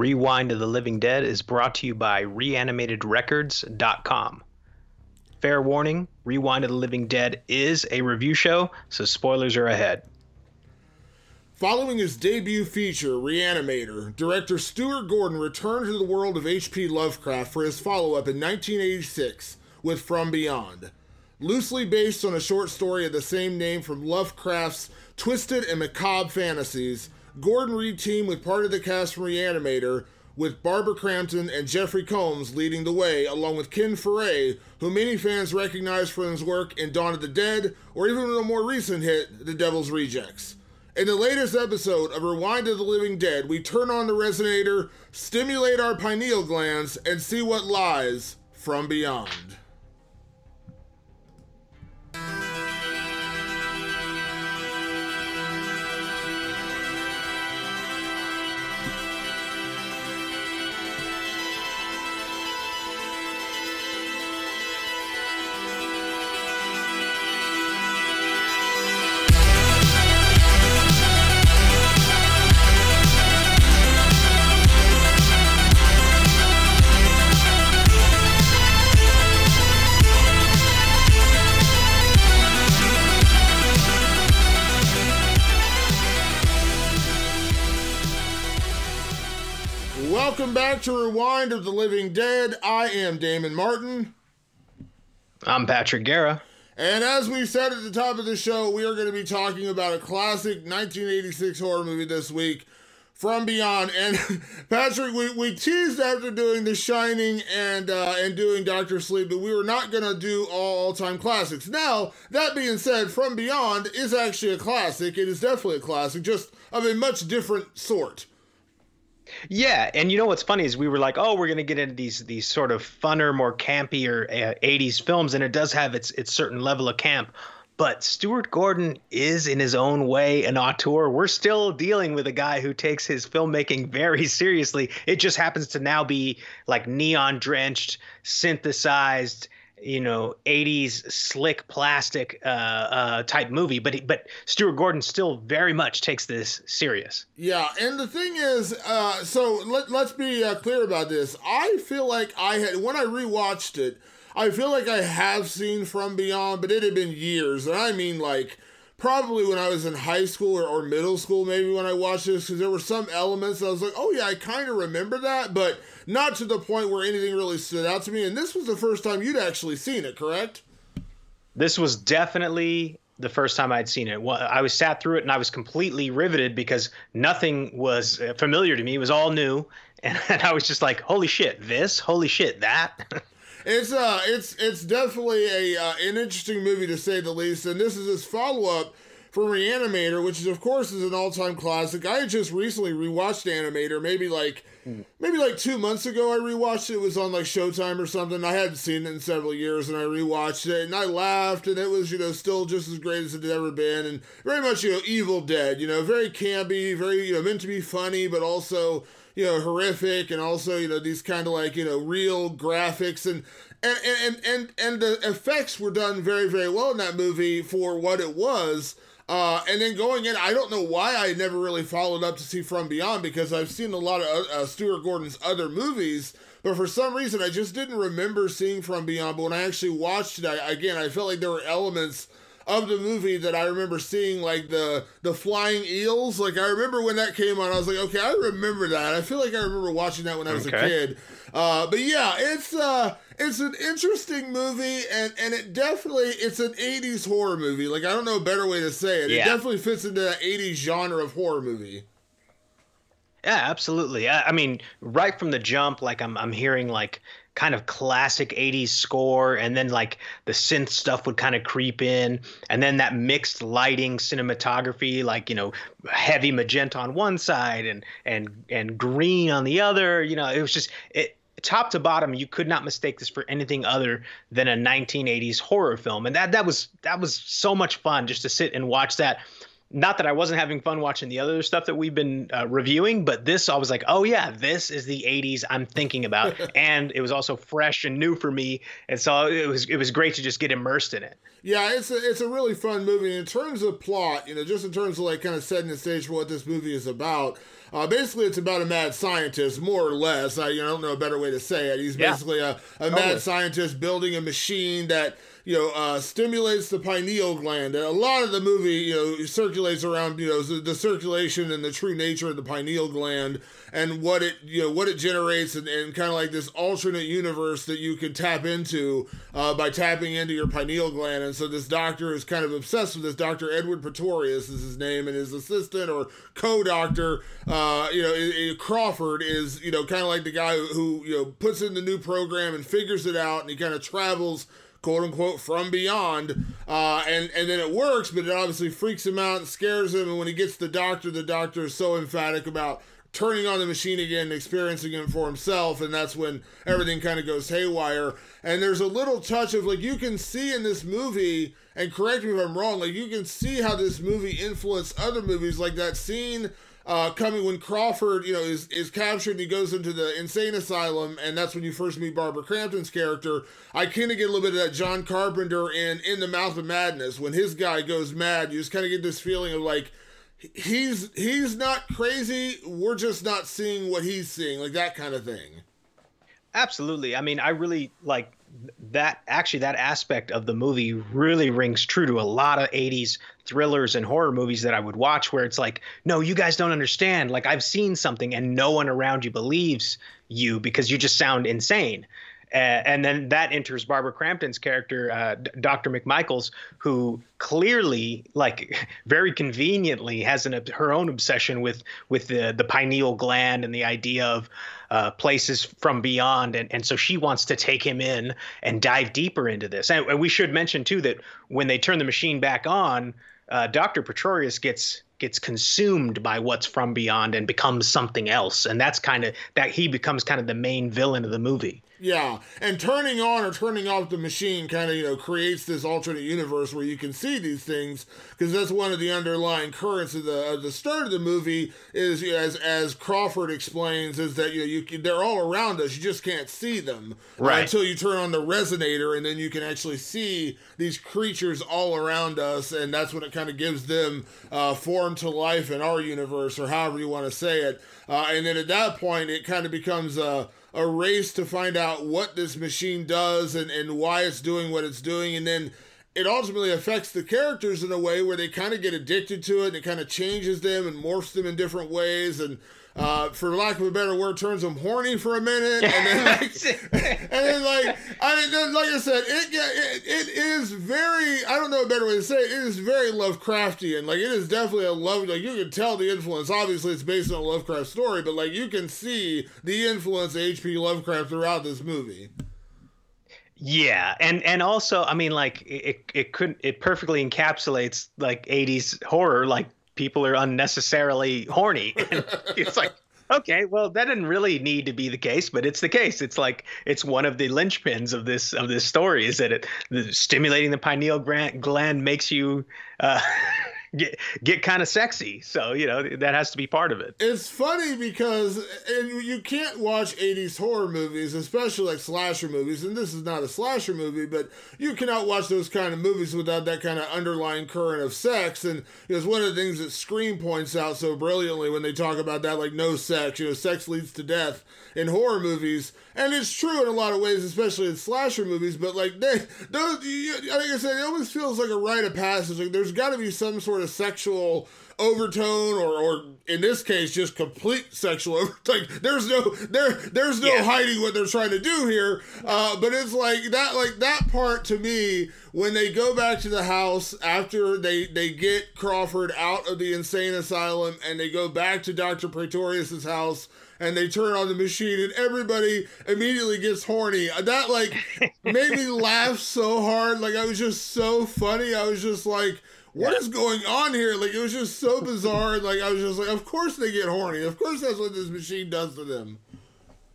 Rewind of the Living Dead is brought to you by reanimatedrecords.com. Fair warning Rewind of the Living Dead is a review show, so spoilers are ahead. Following his debut feature, Reanimator, director Stuart Gordon returned to the world of H.P. Lovecraft for his follow up in 1986 with From Beyond. Loosely based on a short story of the same name from Lovecraft's twisted and macabre fantasies, Gordon reteamed with part of the cast from Reanimator, with Barbara Crampton and Jeffrey Combs leading the way, along with Ken Foree, who many fans recognize from his work in Dawn of the Dead, or even the more recent hit, The Devil's Rejects. In the latest episode of Rewind of the Living Dead, we turn on the resonator, stimulate our pineal glands, and see what lies from beyond. Back to Rewind of the Living Dead. I am Damon Martin. I'm Patrick Guerra. And as we said at the top of the show, we are going to be talking about a classic 1986 horror movie this week, From Beyond. And Patrick, we, we teased after doing The Shining and uh, and doing Doctor Sleep that we were not going to do all all time classics. Now, that being said, From Beyond is actually a classic. It is definitely a classic, just of a much different sort. Yeah, and you know what's funny is we were like, oh, we're gonna get into these these sort of funner, more campier uh, '80s films, and it does have its its certain level of camp. But Stuart Gordon is, in his own way, an auteur. We're still dealing with a guy who takes his filmmaking very seriously. It just happens to now be like neon drenched, synthesized, you know 80s slick plastic uh, uh, type movie but but Stuart Gordon still very much takes this serious. Yeah and the thing is uh, so let, let's be uh, clear about this. I feel like I had when I rewatched it I feel like I have seen From Beyond but it had been years and I mean like probably when I was in high school or, or middle school, maybe when I watched this, because there were some elements I was like, oh yeah, I kind of remember that, but not to the point where anything really stood out to me. And this was the first time you'd actually seen it, correct? This was definitely the first time I'd seen it. Well, I was sat through it and I was completely riveted because nothing was familiar to me. It was all new. And I was just like, holy shit, this, holy shit, that. it's uh it's it's definitely a uh, an interesting movie to say the least and this is his follow-up from reanimator which is of course is an all-time classic i just recently rewatched animator maybe like maybe like two months ago i rewatched it. it was on like showtime or something i hadn't seen it in several years and i rewatched it and i laughed and it was you know still just as great as it had ever been and very much you know evil dead you know very campy very you know meant to be funny but also you know horrific and also you know these kind of like you know real graphics and and and and and the effects were done very very well in that movie for what it was uh, and then going in, I don't know why I never really followed up to see From Beyond because I've seen a lot of uh, Stuart Gordon's other movies, but for some reason I just didn't remember seeing From Beyond. But when I actually watched it, I, again, I felt like there were elements of the movie that I remember seeing, like the the flying eels. Like I remember when that came on, I was like, okay, I remember that. I feel like I remember watching that when I was okay. a kid. Uh, but yeah, it's uh, it's an interesting movie, and and it definitely it's an '80s horror movie. Like I don't know a better way to say it. Yeah. It definitely fits into that '80s genre of horror movie. Yeah, absolutely. I, I mean, right from the jump, like I'm I'm hearing like kind of classic 80s score and then like the synth stuff would kind of creep in and then that mixed lighting cinematography like you know heavy magenta on one side and and and green on the other you know it was just it top to bottom you could not mistake this for anything other than a 1980s horror film and that that was that was so much fun just to sit and watch that not that I wasn't having fun watching the other stuff that we've been uh, reviewing, but this I was like, oh yeah, this is the '80s I'm thinking about, and it was also fresh and new for me, and so it was it was great to just get immersed in it. Yeah, it's a it's a really fun movie. In terms of plot, you know, just in terms of like kind of setting the stage for what this movie is about. Uh, basically, it's about a mad scientist, more or less. I, you know, I don't know a better way to say it. He's yeah. basically a, a mad scientist building a machine that you know, uh, stimulates the pineal gland. And a lot of the movie, you know, circulates around, you know, the, the, circulation and the true nature of the pineal gland and what it, you know, what it generates and, and kind of like this alternate universe that you can tap into uh, by tapping into your pineal gland. And so this doctor is kind of obsessed with this. Dr. Edward Pretorius is his name, and his assistant or co-doctor, uh, you know, Crawford is, you know, kind of like the guy who, you know, puts in the new program and figures it out, and he kind of travels quote unquote from beyond uh, and and then it works but it obviously freaks him out and scares him and when he gets the doctor the doctor is so emphatic about turning on the machine again experiencing it for himself and that's when everything kind of goes haywire. And there's a little touch of like you can see in this movie and correct me if i'm wrong like you can see how this movie influenced other movies like that scene uh, coming when Crawford, you know, is is captured and he goes into the insane asylum, and that's when you first meet Barbara Crampton's character. I kind of get a little bit of that John Carpenter in In the Mouth of Madness when his guy goes mad. You just kind of get this feeling of like he's he's not crazy. We're just not seeing what he's seeing, like that kind of thing. Absolutely. I mean, I really like that actually that aspect of the movie really rings true to a lot of 80s thrillers and horror movies that I would watch where it's like no you guys don't understand like I've seen something and no one around you believes you because you just sound insane uh, and then that enters Barbara Crampton's character, uh, Dr. McMichaels, who clearly, like, very conveniently, has an her own obsession with with the the pineal gland and the idea of uh, places from beyond, and and so she wants to take him in and dive deeper into this. And, we should mention too that when they turn the machine back on, uh, Dr. Pretorius gets gets consumed by what's from beyond and becomes something else, and that's kind of that he becomes kind of the main villain of the movie. Yeah, and turning on or turning off the machine kind of you know creates this alternate universe where you can see these things because that's one of the underlying currents of the of the start of the movie is as as Crawford explains is that you know you they're all around us you just can't see them. Right. uh, until you turn on the resonator and then you can actually see these creatures all around us and that's when it kind of gives them uh, form to life in our universe or however you want to say it. Uh, and then at that point it kind of becomes a a race to find out what this machine does and, and why it's doing what it's doing. And then it ultimately affects the characters in a way where they kind of get addicted to it and it kind of changes them and morphs them in different ways. And uh, for lack of a better word, turns them horny for a minute, and then like, and then like I mean, like I said, it, it it is very I don't know a better way to say it. It is very Lovecraftian. Like it is definitely a love. Like you can tell the influence. Obviously, it's based on a Lovecraft story, but like you can see the influence of H.P. Lovecraft throughout this movie. Yeah, and and also, I mean, like it it could it perfectly encapsulates like '80s horror, like people are unnecessarily horny. it's like, okay, well, that didn't really need to be the case, but it's the case. It's like it's one of the linchpins of this of this story is that it the, stimulating the pineal gland makes you. Uh, get get kind of sexy. So you know that has to be part of it. It's funny because and you can't watch '80s horror movies, especially like slasher movies. And this is not a slasher movie, but you cannot watch those kind of movies without that kind of underlying current of sex. And it's one of the things that Scream points out so brilliantly when they talk about that, like no sex. You know, sex leads to death in horror movies, and it's true in a lot of ways, especially in slasher movies. But like they, those, like I said, it almost feels like a rite of passage. Like there's got to be some sort of sexual overtone or or in this case just complete sexual over like there's no there there's no yeah. hiding what they're trying to do here uh, but it's like that like that part to me when they go back to the house after they they get Crawford out of the insane asylum and they go back to Dr. Pretorius's house and they turn on the machine and everybody immediately gets horny. That like made me laugh so hard. Like I was just so funny. I was just like, what is going on here? Like it was just so bizarre. like I was just like, of course they get horny. Of course that's what this machine does to them.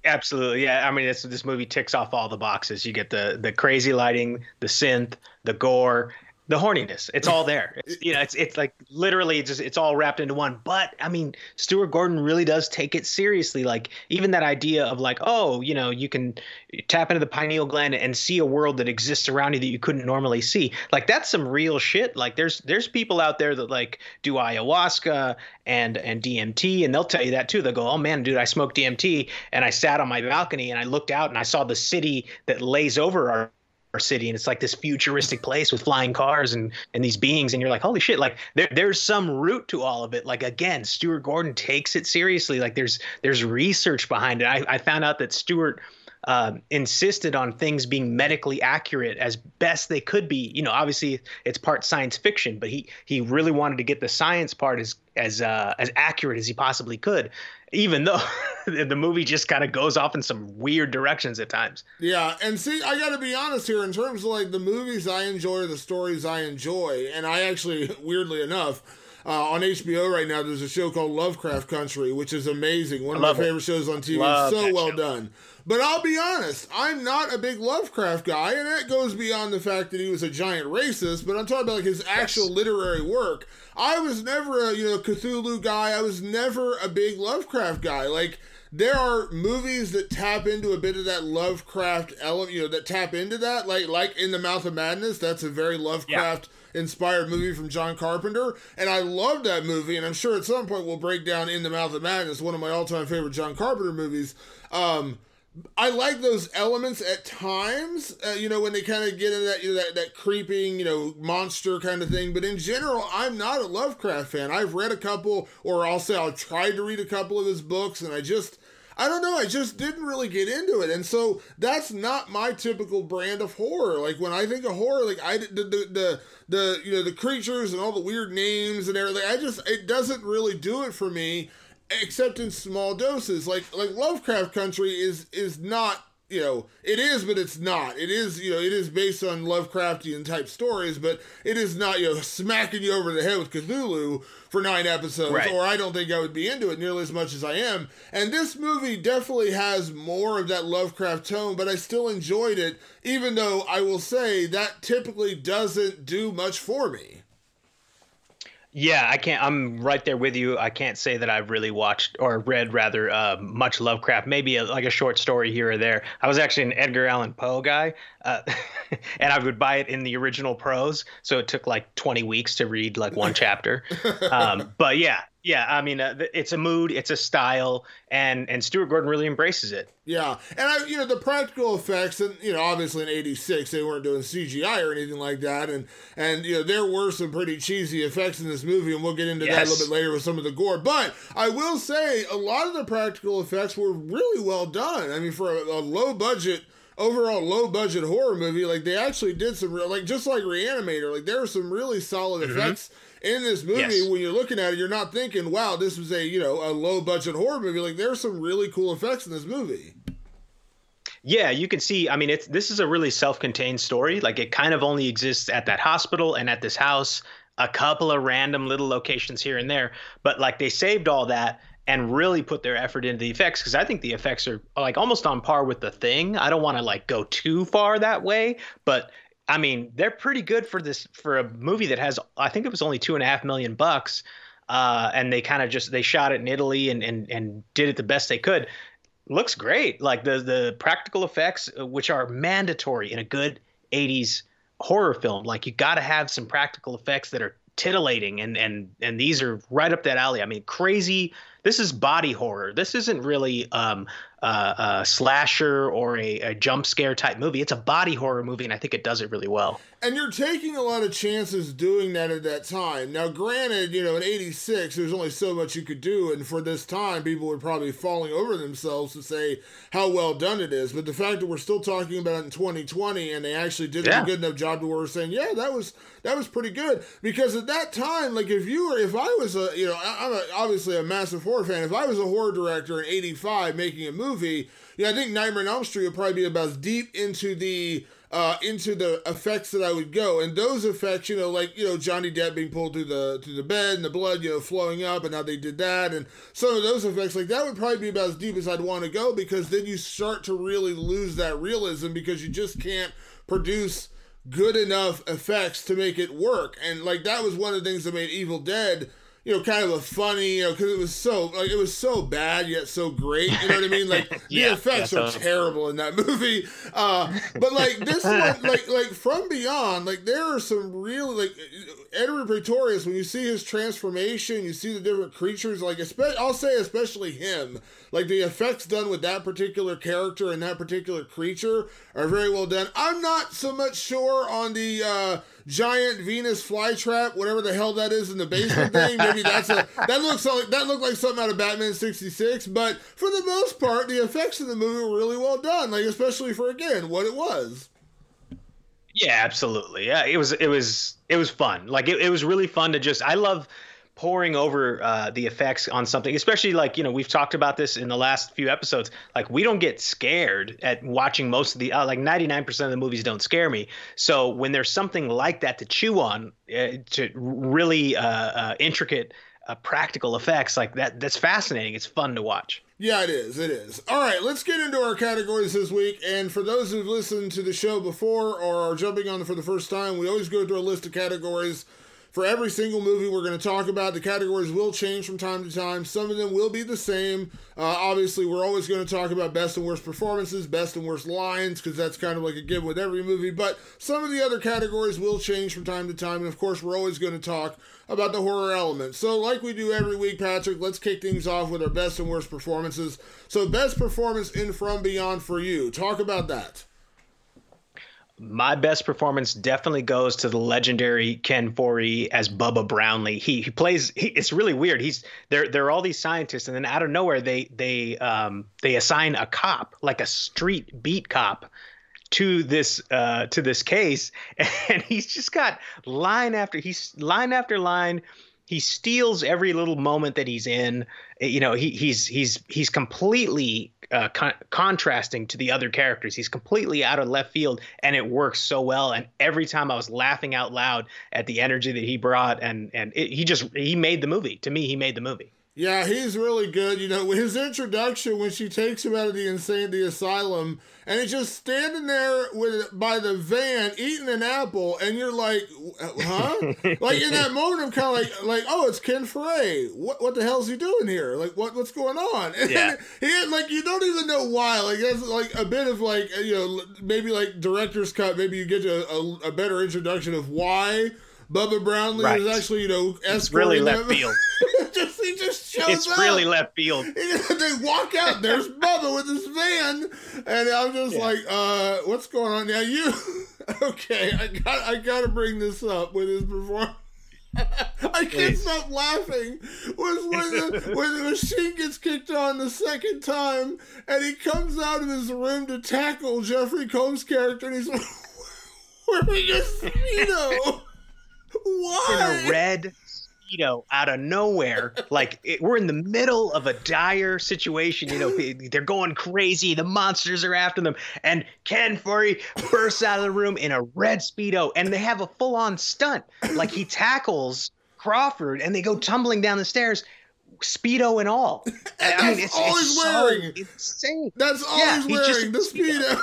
Absolutely, yeah. I mean, this this movie ticks off all the boxes. You get the the crazy lighting, the synth, the gore, the horniness. It's all there. It's, you know it's it's like literally just it's all wrapped into one. But i mean stuart gordon really does take it seriously. Like even that idea of like oh you know you can tap into the pineal gland and see a world that exists around you that you couldn't normally see. Like that's some real shit. Like there's there's people out there that like do ayahuasca and and dmt and they'll tell you that too. They'll go oh man dude i smoked dmt and i sat on my balcony and i looked out and i saw the city that lays over our our city and it's like this futuristic place with flying cars and and these beings and you're like holy shit like there, there's some root to all of it. Like again stuart gordon takes it seriously. Like there's there's research behind it. I, I found out that stuart uh, insisted on things being medically accurate as best they could be. You know, obviously it's part science fiction, but he he really wanted to get the science part as as uh, as accurate as he possibly could even though the movie just kind of goes off in some weird directions at times. Yeah, and see, I got to be honest here in terms of like the movies I enjoy, the stories I enjoy, and I actually, weirdly enough. Uh, on HBO right now, there's a show called Lovecraft Country, which is amazing. One of my favorite shows on TV. Love so well show. done. But I'll be honest, I'm not a big Lovecraft guy, and that goes beyond the fact that he was a giant racist. But I'm talking about like his actual yes. literary work. I was never a you know Cthulhu guy. I was never a big Lovecraft guy. Like there are movies that tap into a bit of that Lovecraft element, you know, that tap into that, like like in the Mouth of Madness. That's a very Lovecraft. Inspired movie from John Carpenter, and I love that movie. And I'm sure at some point we'll break down In the Mouth of Madness, one of my all-time favorite John Carpenter movies. Um, I like those elements at times, uh, you know, when they kind of get into that, you know, that, that creeping, you know, monster kind of thing. But in general, I'm not a Lovecraft fan. I've read a couple, or I'll say I've tried to read a couple of his books, and I just, I don't know, I just didn't really get into it. And so that's not my typical brand of horror. Like when I think of horror, like I, the, the, the, the you know, the creatures and all the weird names and everything, I just, it doesn't really do it for me except in small doses. Like like Lovecraft Country is is not you know it is, but it's not. It is you know it is based on Lovecraftian type stories, but it is not you know smacking you over the head with Cthulhu for nine episodes. Right. Or I don't think I would be into it nearly as much as I am. And this movie definitely has more of that Lovecraft tone, but I still enjoyed it, even though I will say that typically doesn't do much for me. Yeah, I can't. I'm right there with you. I can't say that I've really watched or read rather uh, much Lovecraft. Maybe a, like a short story here or there. I was actually an Edgar Allan Poe guy, uh, and I would buy it in the original prose. So it took like 20 weeks to read like one chapter. Um, but yeah, yeah, I mean, uh, it's a mood, it's a style, and and Stuart Gordon really embraces it. Yeah, and I, you know, the practical effects, and you know, obviously in '86 they weren't doing CGI or anything like that, and and you know there were some pretty cheesy effects in this movie, and we'll get into yes. that a little bit later with some of the gore. But I will say a lot of the practical effects were really well done. I mean, for a, a low budget overall low budget horror movie, like they actually did some real, like just like Reanimator, like there were some really solid mm-hmm. effects in this movie, yes. when you're looking at it, you're not thinking, "Wow, this was a you know a low budget horror movie." Like there's some really cool effects in this movie. Yeah, you can see. I mean, it's this is a really self-contained story. Like it kind of only exists at that hospital and at this house, a couple of random little locations here and there. But like they saved all that and really put their effort into the effects because I think the effects are like almost on par with the thing. I don't want to like go too far that way, but I mean, they're pretty good for this for a movie that has I think it was only two and a half million bucks. Uh, and they kind of just they shot it in Italy and, and and did it the best they could. Looks great. Like the the practical effects, uh, which are mandatory in a good 80s horror film. Like you got to have some practical effects that are titillating and and and these are right up that alley. I mean, crazy. This is body horror. This isn't really um, uh, a slasher or a, a jump scare type movie. It's a body horror movie, and I think it does it really well. And you're taking a lot of chances doing that at that time. Now, granted, you know, in '86, there's only so much you could do, and for this time, people were probably falling over themselves to say how well done it is. But the fact that we're still talking about it in 2020, and they actually did yeah. a good enough job to where we're saying, yeah, that was that was pretty good. Because at that time, like if you were, if I was a, you know, I'm a, obviously a massive horror fan. If I was a horror director in '85 making a movie movie, yeah, I think Nightmare on Elm Street would probably be about as deep into the uh, into the effects that I would go, and those effects, you know, like you know Johnny Depp being pulled through the through the bed and the blood, you know, flowing up, and how they did that, and some of those effects, like that would probably be about as deep as I'd want to go because then you start to really lose that realism because you just can't produce good enough effects to make it work. And like that was one of the things that made Evil Dead you know, kind of a funny, you know, because it was so like it was so bad yet so great. You know what I mean? Like yeah, the effects are terrible in that movie. Uh, but like this one, like like from beyond, like there are some real like Edward Pretorius. When you see his transformation, you see the different creatures. Like especially, I'll say especially him. Like the effects done with that particular character and that particular creature are very well done. I'm not so much sure on the. Uh, giant Venus flytrap, whatever the hell that is in the basement thing. Maybe that's a that looks like that looked like something out of Batman '66. But for the most part, the effects in the movie were really well done. Like especially for again what it was. Yeah, absolutely. Yeah, it was it was it was fun. Like it, it was really fun to just. I love pouring over uh, the effects on something, especially like you know we've talked about this in the last few episodes. Like we don't get scared at watching most of the uh, like ninety nine percent of the movies don't scare me. So when there's something like that to chew on, uh, to really uh, uh, intricate uh, practical effects like that, that's fascinating. It's fun to watch. Yeah, it is. It is. All right, let's get into our categories this week. And for those who've listened to the show before or are jumping on for the first time, we always go through a list of categories for every single movie we're going to talk about. The categories will change from time to time. Some of them will be the same. Uh, obviously, we're always going to talk about best and worst performances, best and worst lines, because that's kind of like a given with every movie. But some of the other categories will change from time to time. And of course, we're always going to talk about the horror element. So, like we do every week, Patrick, let's kick things off with our best and worst performances. So, best performance in From Beyond for you. Talk about that my best performance definitely goes to the legendary Ken Foree as Bubba Brownlee. He he plays. He, it's really weird. He's there. There are all these scientists, and then out of nowhere, they they um they assign a cop, like a street beat cop, to this uh to this case, and he's just got line after he's line after line. He steals every little moment that he's in. You know, he he's he's he's completely uh, con- contrasting to the other characters. He's completely out of left field, and it works so well. And every time I was laughing out loud at the energy that he brought, and and it, he just he made the movie. To me, he made the movie. Yeah, he's really good. You know, his introduction when she takes him out of the insane the asylum, and he's just standing there with by the van eating an apple, and you're like, huh? like in that moment, I'm kind of like, like, oh, it's Ken Foree. What what the hell's he doing here? Like, what what's going on? And yeah. he like you don't even know why. Like that's like a bit of like you know maybe like director's cut. Maybe you get a, a, a better introduction of why Bubba Brownlee right. is actually, you know, it's really left field. just, he just shows It's up. really left field. they walk out. There's Bubba with his van, and I'm just yeah. like, uh, what's going on now? You okay? I got I got to bring this up with his performance. I can't stop laughing. Was when the, when the machine gets kicked on the second time, and he comes out of his room to tackle Jeffrey Combs' character, and he's like, Where wearing a speedo. In a red speedo out of nowhere. Like it, we're in the middle of a dire situation. You know, they're going crazy. The monsters are after them, and Ken Foree bursts out of the room in a red speedo, and they have a full-on stunt. Like he tackles Crawford, and they go tumbling down the stairs. Speedo and all. I mean, it's, all it's he's wearing. Insane. That's all yeah, he's wearing. He's the speedo. speedo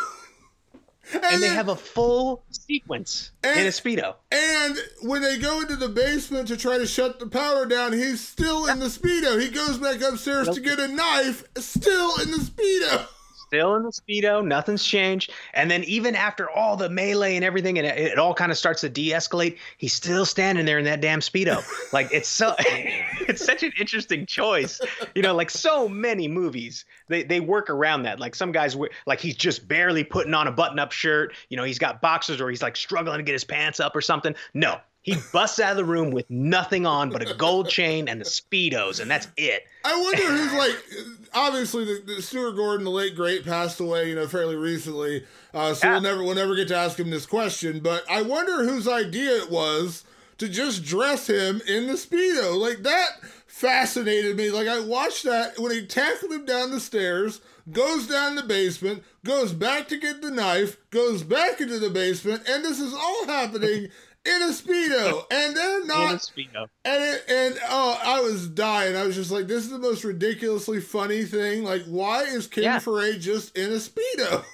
and, and they have a full sequence and, in a speedo. And when they go into the basement to try to shut the power down, he's still in the speedo. He goes back upstairs nope. to get a knife, still in the speedo still in the speedo. Nothing's changed. And then even after all the melee and everything, and it, it all kind of starts to de-escalate, he's still standing there in that damn speedo. Like it's so, it's such an interesting choice. You know, like so many movies, they they work around that. Like some guys, like he's just barely putting on a button-up shirt. You know, he's got boxers, or he's like struggling to get his pants up or something. No, he busts out of the room with nothing on but a gold chain and the speedos, and that's it. I wonder who's like. Obviously, the, the Stuart Gordon, the late great, passed away, you know, fairly recently. Uh, so yeah. we'll never we'll never get to ask him this question. But I wonder whose idea it was to just dress him in the speedo like that. Fascinated me. Like I watched that when he tackled him down the stairs, goes down the basement, goes back to get the knife, goes back into the basement, and this is all happening in a speedo, and they're not. In a speedo. And it, and oh, I was dying. I was just like, this is the most ridiculously funny thing. Like, why is Ken yeah. Foree just in a speedo?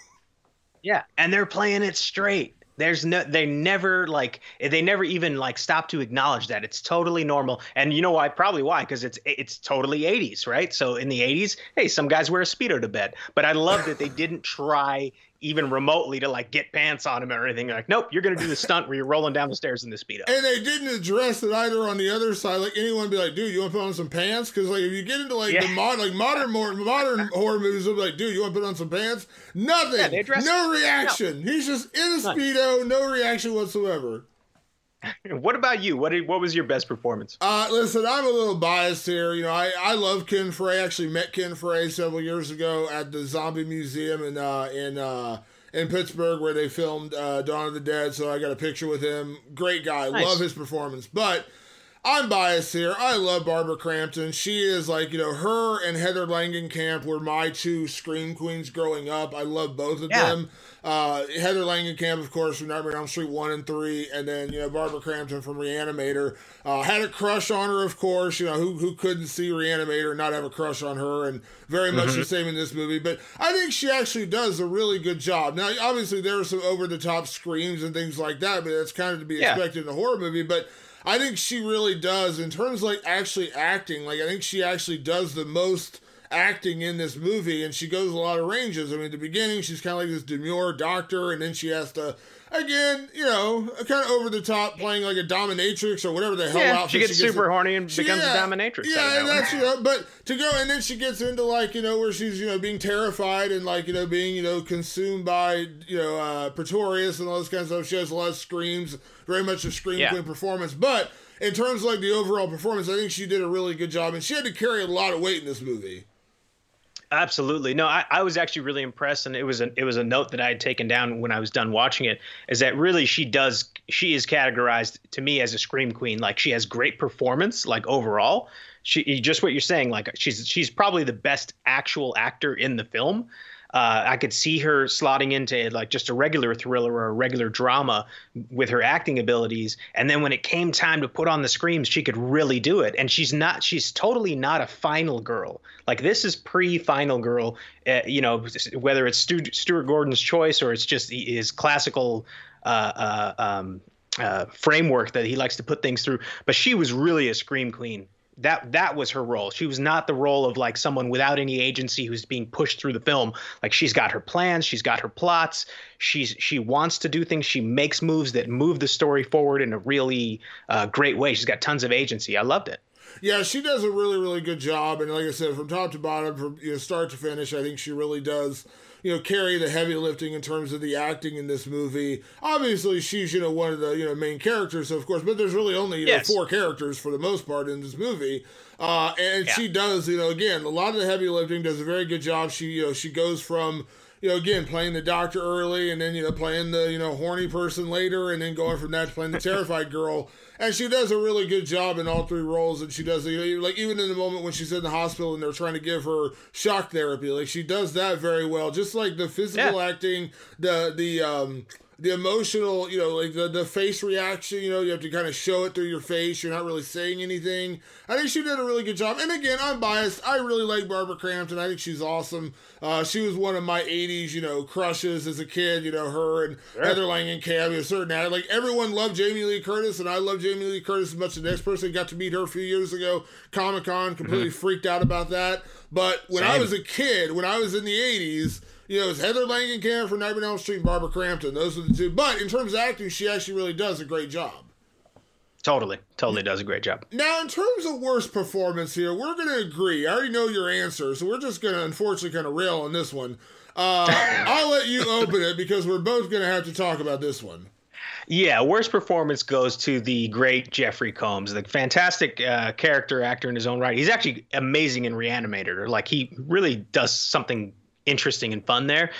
Yeah, and they're playing it straight. There's no, they never like, they never even like stop to acknowledge that it's totally normal. And you know why? Probably why? Because it's it's totally 80s, right? So in the 80s, hey, some guys wear a speedo to bed. But I love that they didn't try even remotely to like get pants on him or anything. like, nope, you're gonna do the stunt where you're rolling down the stairs in the speedo. And they didn't address it either on the other side. Like anyone be like, dude, you want to put on some pants? Because like if you get into like yeah. the mod, like modern more modern horror movies, they'll be like, dude, you want to put on some pants? Nothing. Yeah, no reaction. No. He's just in a speedo, no reaction whatsoever. what about you? What what was your best performance? Uh, listen, I'm a little biased here. You know, I, I love Ken Foree. I actually met Ken Foree several years ago at the Zombie Museum in uh, in uh, in Pittsburgh where they filmed uh, Dawn of the Dead. So I got a picture with him. Great guy. Nice. Love his performance. But I'm biased here. I love Barbara Crampton. She is like, you know, her and Heather Langenkamp were my two scream queens growing up. I love both of yeah. them. Uh, Heather Langenkamp, of course, from Nightmare on Elm Street 1 and 3, and then, you know, Barbara Crampton from Reanimator. Uh, had a crush on her, of course. You know, who, who couldn't see Reanimator and not have a crush on her? And very much mm-hmm. the same in this movie. But I think she actually does a really good job. Now, obviously, there are some over the top screams and things like that, but that's kind of to be yeah. expected in a horror movie. But I think she really does, in terms like actually acting, like, I think she actually does the most acting in this movie, and she goes a lot of ranges. I mean, at the beginning, she's kind of like this demure doctor, and then she has to, again, you know, kind of over the top, playing like a dominatrix or whatever the hell yeah. She gets, she gets super in. horny and she, becomes yeah, a dominatrix. Yeah, and that's you know, but to go and then she gets into like you know where she's you know being terrified and like you know being you know consumed by you know uh, Pretorius and all this kind of stuff. She has a lot of screams, very much a scream yeah. queen performance, but. In terms of like the overall performance, I think she did a really good job, and she had to carry a lot of weight in this movie. Absolutely. No, I, I was actually really impressed, and it was a it was a note that I had taken down when I was done watching it. Is that really she does she is categorized to me as a scream queen. Like she has great performance, like overall. She just what you're saying. Like she's she's probably the best actual actor in the film. Uh, I could see her slotting into like just a regular thriller or a regular drama with her acting abilities. And then when it came time to put on the screams, she could really do it. And she's not, she's totally not a final girl. Like this is pre final girl, uh, you know, whether it's Stu- Stuart Gordon's choice or it's just his classical uh, uh, um, uh, framework that he likes to put things through. But she was really a scream queen that that was her role. She was not the role of like someone without any agency who's being pushed through the film. Like she's got her plans, she's got her plots. She's she wants to do things. She makes moves that move the story forward in a really uh, great way. She's got tons of agency. I loved it. Yeah, she does a really really good job. And like I said, from top to bottom, from you know, start to finish, I think she really does you know, carry the heavy lifting in terms of the acting in this movie. Obviously, she's you know one of the you know main characters, of course, but there's really only you yes. know four characters for the most part in this movie. Uh, and yeah. she does, you know, again, a lot of the heavy lifting does a very good job. She, you know, she goes from you know, again, playing the doctor early and then, you know, playing the, you know, horny person later and then going from that to playing the terrified girl. And she does a really good job in all three roles. And she does, you know, like, even in the moment when she's in the hospital and they're trying to give her shock therapy, like, she does that very well. Just like the physical yeah. acting, the, the, um, the emotional, you know, like the, the face reaction, you know, you have to kind of show it through your face. You're not really saying anything. I think she did a really good job. And again, I'm biased. I really like Barbara Crampton. I think she's awesome. Uh, she was one of my 80s, you know, crushes as a kid, you know, her and sure. Heather Langenkamp, a certain ad. Like everyone loved Jamie Lee Curtis, and I love Jamie Lee Curtis as much as the next person. Got to meet her a few years ago, Comic Con, completely mm-hmm. freaked out about that. But when Same. I was a kid, when I was in the 80s, you know, it's Heather Langenkamp from Nightmare on Elm Street and Barbara Crampton. Those are the two. But in terms of acting, she actually really does a great job. Totally, totally does a great job. Now, in terms of worst performance here, we're going to agree. I already know your answer, so we're just going to unfortunately kind of rail on this one. Uh, I'll let you open it because we're both going to have to talk about this one. Yeah, worst performance goes to the great Jeffrey Combs, the fantastic uh, character actor in his own right. He's actually amazing in Reanimator. Or like he really does something interesting and fun there.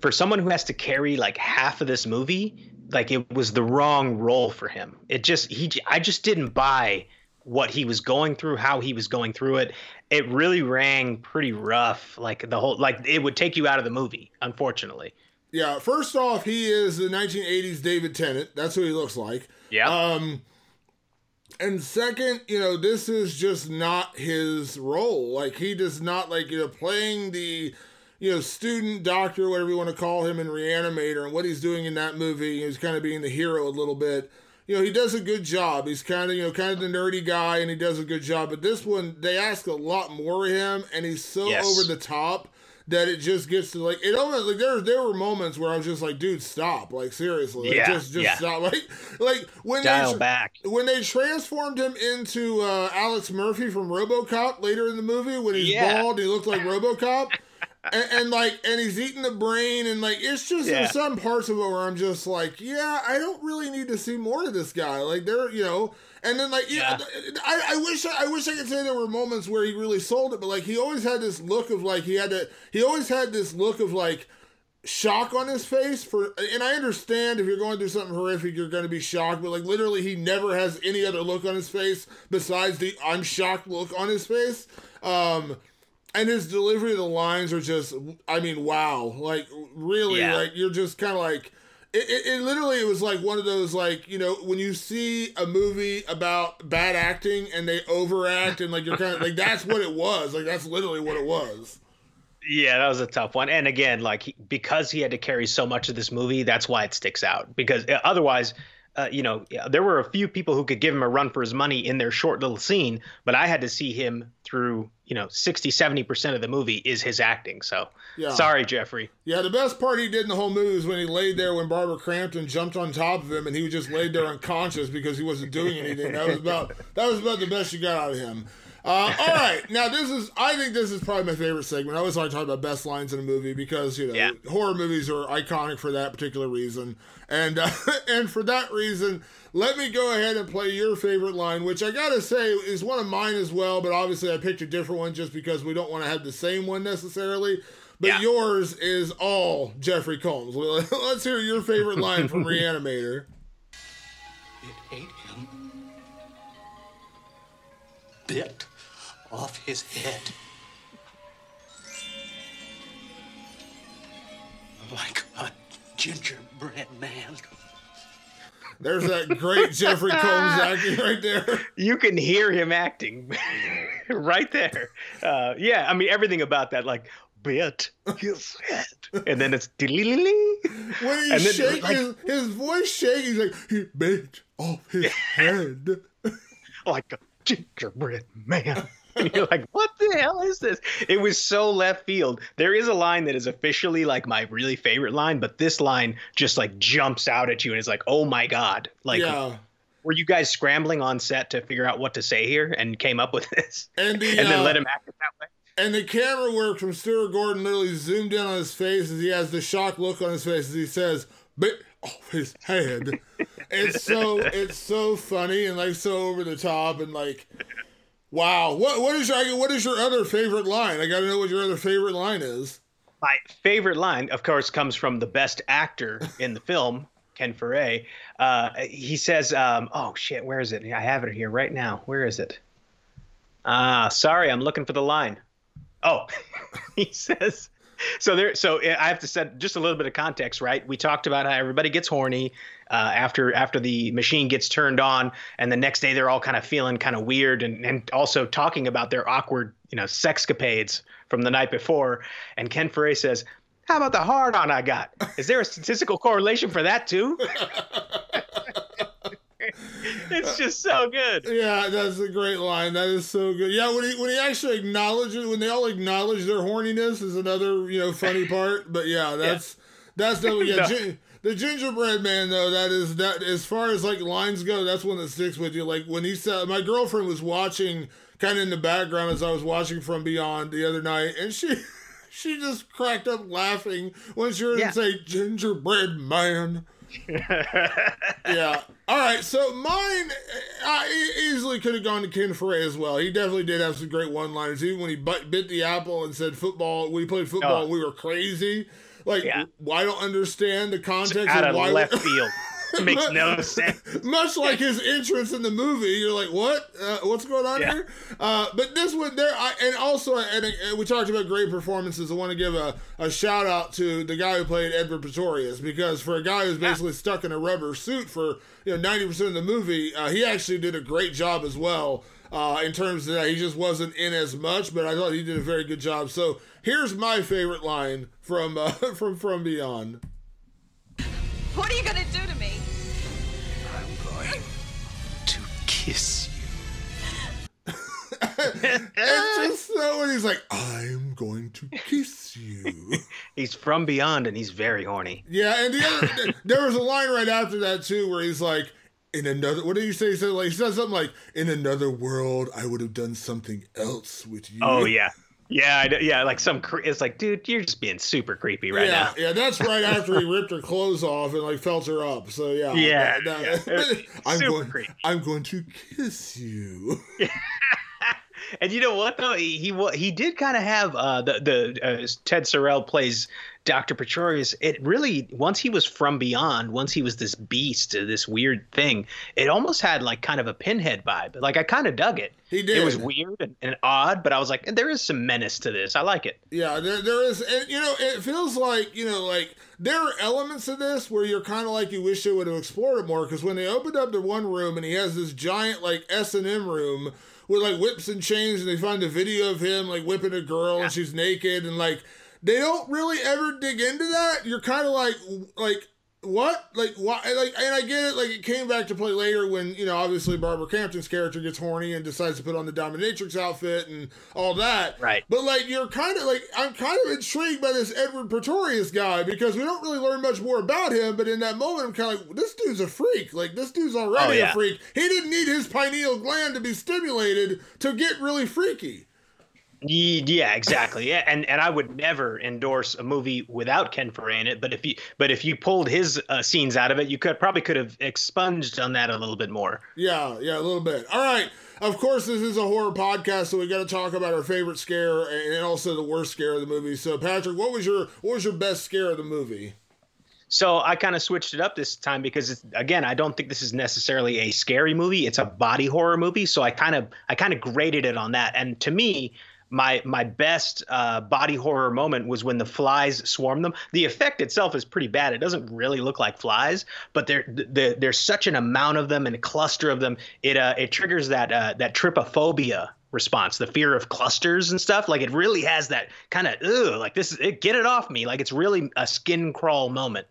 For someone who has to carry like half of this movie, like it was the wrong role for him. It just he I just didn't buy what he was going through, how he was going through it. It really rang pretty rough. Like the whole like it would take you out of the movie, unfortunately. Yeah, first off, he is the 1980s David Tennant. That's who he looks like. Yeah. Um and second, you know, this is just not his role. Like he does not like you know playing the you know, student, doctor, whatever you want to call him in Reanimator, and what he's doing in that movie. He's kind of being the hero a little bit. You know, he does a good job. He's kind of, you know, kind of the nerdy guy, and he does a good job. But this one, they ask a lot more of him, and he's so Yes. over the top that it just gets to like it almost like there there were moments where I was just like, dude, stop, like seriously, like, Yeah, just just yeah. stop, like like when Dial they, back. when they transformed him into uh, Alex Murphy from RoboCop later in the movie when he's Yeah. bald, he looked like RoboCop. And, and like, and he's eating the brain, and like, it's just Yeah. there's some parts of it where I'm just like, yeah, I don't really need to see more of this guy. Like, there, you know, and then like, yeah, I, I wish I wish I could say there were moments where he really sold it, but like, he always had this look of like he had to, he always had this look of like shock on his face for and I understand if you're going through something horrific you're going to be shocked but like literally he never has any other look on his face besides the I'm shocked look on his face um and his delivery of the lines are just I mean wow like really Yeah. like you're just kind of like it, it, it literally it was like one of those like you know when you see a movie about bad acting and they overact and like you're kind of like that's what it was like that's literally what it was Yeah, that was a tough one. And again, like he, because he had to carry so much of this movie, that's why it sticks out. Because uh, otherwise, uh, you know, there were a few people who could give him a run for his money in their short little scene, but I had to see him through, you know, 60, 70% of the movie is his acting. So Yeah. sorry, Jeffrey. Yeah, the best part he did in the whole movie was when he laid there when Barbara Crampton jumped on top of him and he was just laid there unconscious because he wasn't doing anything. That was about that was about the best you got out of him. Uh, all right, now this is I think this is probably my favorite segment. I always like talking about best lines in a movie because you know Yeah. horror movies are iconic for that particular reason, and uh, and for that reason, let me go ahead and play your favorite line, which I gotta say is one of mine as well. But obviously, I picked a different one just because we don't want to have the same one necessarily. But Yeah. yours is all Jeffrey Combs. Let's hear your favorite line from Reanimator. It ate him. Bit off his head. Like a gingerbread man. There's that great Jeffrey Combs acting right there. You can hear him acting right there. Uh, yeah, I mean, everything about that, like, bit his head. And then it's When he And then, shakes like- his, his voice shakes, he's like, he bit off his head. like a gingerbread man. And you're like, what the hell is this? It was so left field. There is a line that is officially like my really favorite line, but this line just like jumps out at you and it's like, oh my God. Like, yeah. were you guys scrambling on set to figure out what to say here and came up with this? And the And then uh, let him act it that way? And the camera work from Stuart Gordon literally zoomed in on his face as he has the shocked look on his face as he says, "Bit off his head." it's so it's so funny and like so over the top and like, wow. What what is your what is your other favorite line? I got to know what your other favorite line is. My favorite line, of course, comes from the best actor in the film, Ken Foray. Uh, he says, um, "Oh shit, where is it? I have it here right now. Where is it? Ah, sorry, I'm looking for the line. Oh, he says." So there, so I have to set just a little bit of context, right? We talked about how everybody gets horny uh, after after the machine gets turned on, and the next day they're all kind of feeling kind of weird, and and also talking about their awkward, you know, sexcapades from the night before. And Ken Foray says, "How about the hard on I got? Is there a statistical correlation for that too?" it's uh, just so uh, good. Yeah, that's a great line. That is so good. Yeah, when he when he actually acknowledges when they all acknowledge their horniness is another you know funny part. But yeah, that's that's definitely yeah. No. gin- the gingerbread man though that is that as far as like lines go, that's one that sticks with you. Like when he said, my girlfriend was watching kind of in the background as I was watching from Beyond the other night, and she. She just cracked up laughing when she heard Yeah. him say "gingerbread man." yeah. All right. So mine, uh, I e- easily could have gone to Ken Foray as well. He definitely did have some great one-liners. Even when he bit, bit the apple and said football, we played football, Oh. we were crazy. Like, Yeah. I don't understand the context Out of of why. left field, makes no sense. Much like his entrance in the movie, you're like, "What? Uh, what's going on Yeah. here?" Uh, but this one, there, I, and also, and, uh, we talked about great performances. I want to give a, a shout out to the guy who played Edward Pretorius because for a guy who's basically stuck in a rubber suit for you know ninety percent of the movie, uh, he actually did a great job as well. uh, in terms of that. He just wasn't in as much, but I thought he did a very good job. So here's my favorite line from uh, from From Beyond. What are you gonna do to It's just so when he's like, "I'm going to kiss you." He's from beyond and he's very horny. Yeah, and the other, there was a line right after that too, where he's like, "In another," what did you say? He said like he said something like, "In another world, I would have done something else with you." Oh yeah, yeah, I yeah. Like some, cre- it's like, dude, you're just being super creepy right yeah, now. yeah. Yeah, that's right after he ripped her clothes off and like felt her up. So yeah, Yeah, that- that- yeah. I'm going. creepy. I'm going to kiss you. And you know what though? He he, he did kind of have uh, the the uh, Ted Sorel plays Doctor Pretorius. It really once he was from beyond, once he was this beast, uh, this weird thing. It almost had like kind of a pinhead vibe. Like I kind of dug it. He did. It was weird and, and odd, but I was like, there is some menace to this. I like it. Yeah, there, there is, and you know, it feels like you know, like there are elements of this where you're kind of like you wish they would have explored it more. Because when they opened up the one room and he has this giant like S and M room with like whips and chains, and they find a video of him like whipping a girl and she's naked, and like they don't really ever dig into that. You're kind of like like what? Like why like and I get it like it came back to play later when you know obviously Barbara Crampton's character gets horny and decides to put on the dominatrix outfit and all that. Right. but like you're kind of like I'm kind of intrigued by this Edward Pretorius guy because we don't really learn much more about him but in that moment I'm kind of like this dude's a freak. Like this dude's already Oh, yeah. a freak. He didn't need his pineal gland to be stimulated to get really freaky Yeah, exactly. Yeah, and and I would never endorse a movie without Ken Foree in it. But if you but if you pulled his uh, scenes out of it, you could probably could have expunged on that a little bit more. Yeah, yeah, a little bit. All right. Of course, this is a horror podcast, so we got to talk about our favorite scare and also the worst scare of the movie. So, Patrick, what was your what was your best scare of the movie? So I kind of switched it up this time because it's, again, I don't think this is necessarily a scary movie. It's a body horror movie. So I kind of I kind of graded it on that. And to me, my my best uh, body horror moment was when the flies swarm them. The effect itself is pretty bad. It doesn't really look like flies, but there there's such an amount of them and a cluster of them. It uh, it triggers that uh, that trypophobia response, the fear of clusters and stuff. Like it really has that kind of ugh, like this. It, get it off me. Like it's really a skin crawl moment.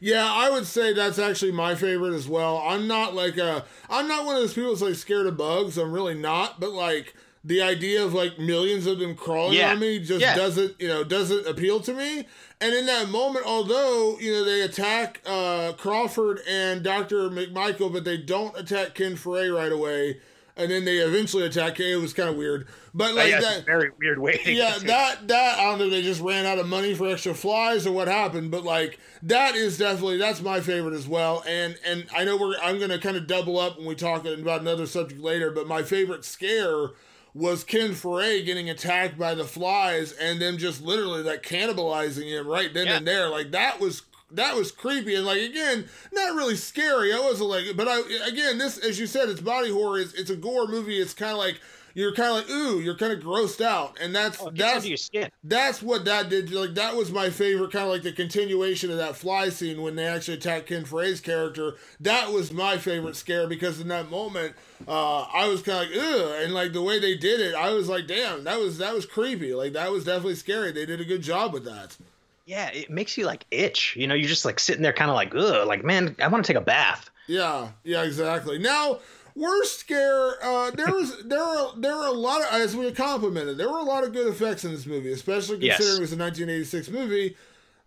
Yeah, I would say that's actually my favorite as well. I'm not like a I'm not one of those people that's like scared of bugs. I'm really not, but like the idea of like millions of them crawling Yeah. on me just Yeah. doesn't, you know, doesn't appeal to me. And in that moment, although, you know, they attack uh Crawford and Dr. McMichael, but they don't attack Ken Foree right away. And then they eventually attack Kay. It was kind of weird. But like yeah, it's that a very weird way. Yeah, that that I don't know. They just ran out of money for extra flies or what happened, but like that is definitely that's my favorite as well. And and I know we're I'm gonna kind of double up when we talk about another subject later. But my favorite scare was Ken Foree getting attacked by the flies and them just literally like cannibalizing him right then Yeah. and there. Like that was that was creepy and like again not really scary. I wasn't like, but I again this as you said it's body horror. It's, it's a gore movie. It's kind of like. You're kind of like ooh, you're kind of grossed out, and that's Oh, that's that's what that did. Like that was my favorite, kind of like the continuation of that fly scene when they actually attacked Ken Foree's character. That was my favorite scare because in that moment, uh, I was kind of like, ugh, and like the way they did it, I was like, damn, that was that was creepy. Like that was definitely scary. They did a good job with that. Yeah, it makes you like itch. You know, you're just like sitting there, kind of like, ugh, like man, I want to take a bath. Yeah, yeah, exactly. Now, worst scare. Uh, there was there are there are a lot of as we complimented. There were a lot of good effects in this movie, especially Yes. considering it was a 1986 movie.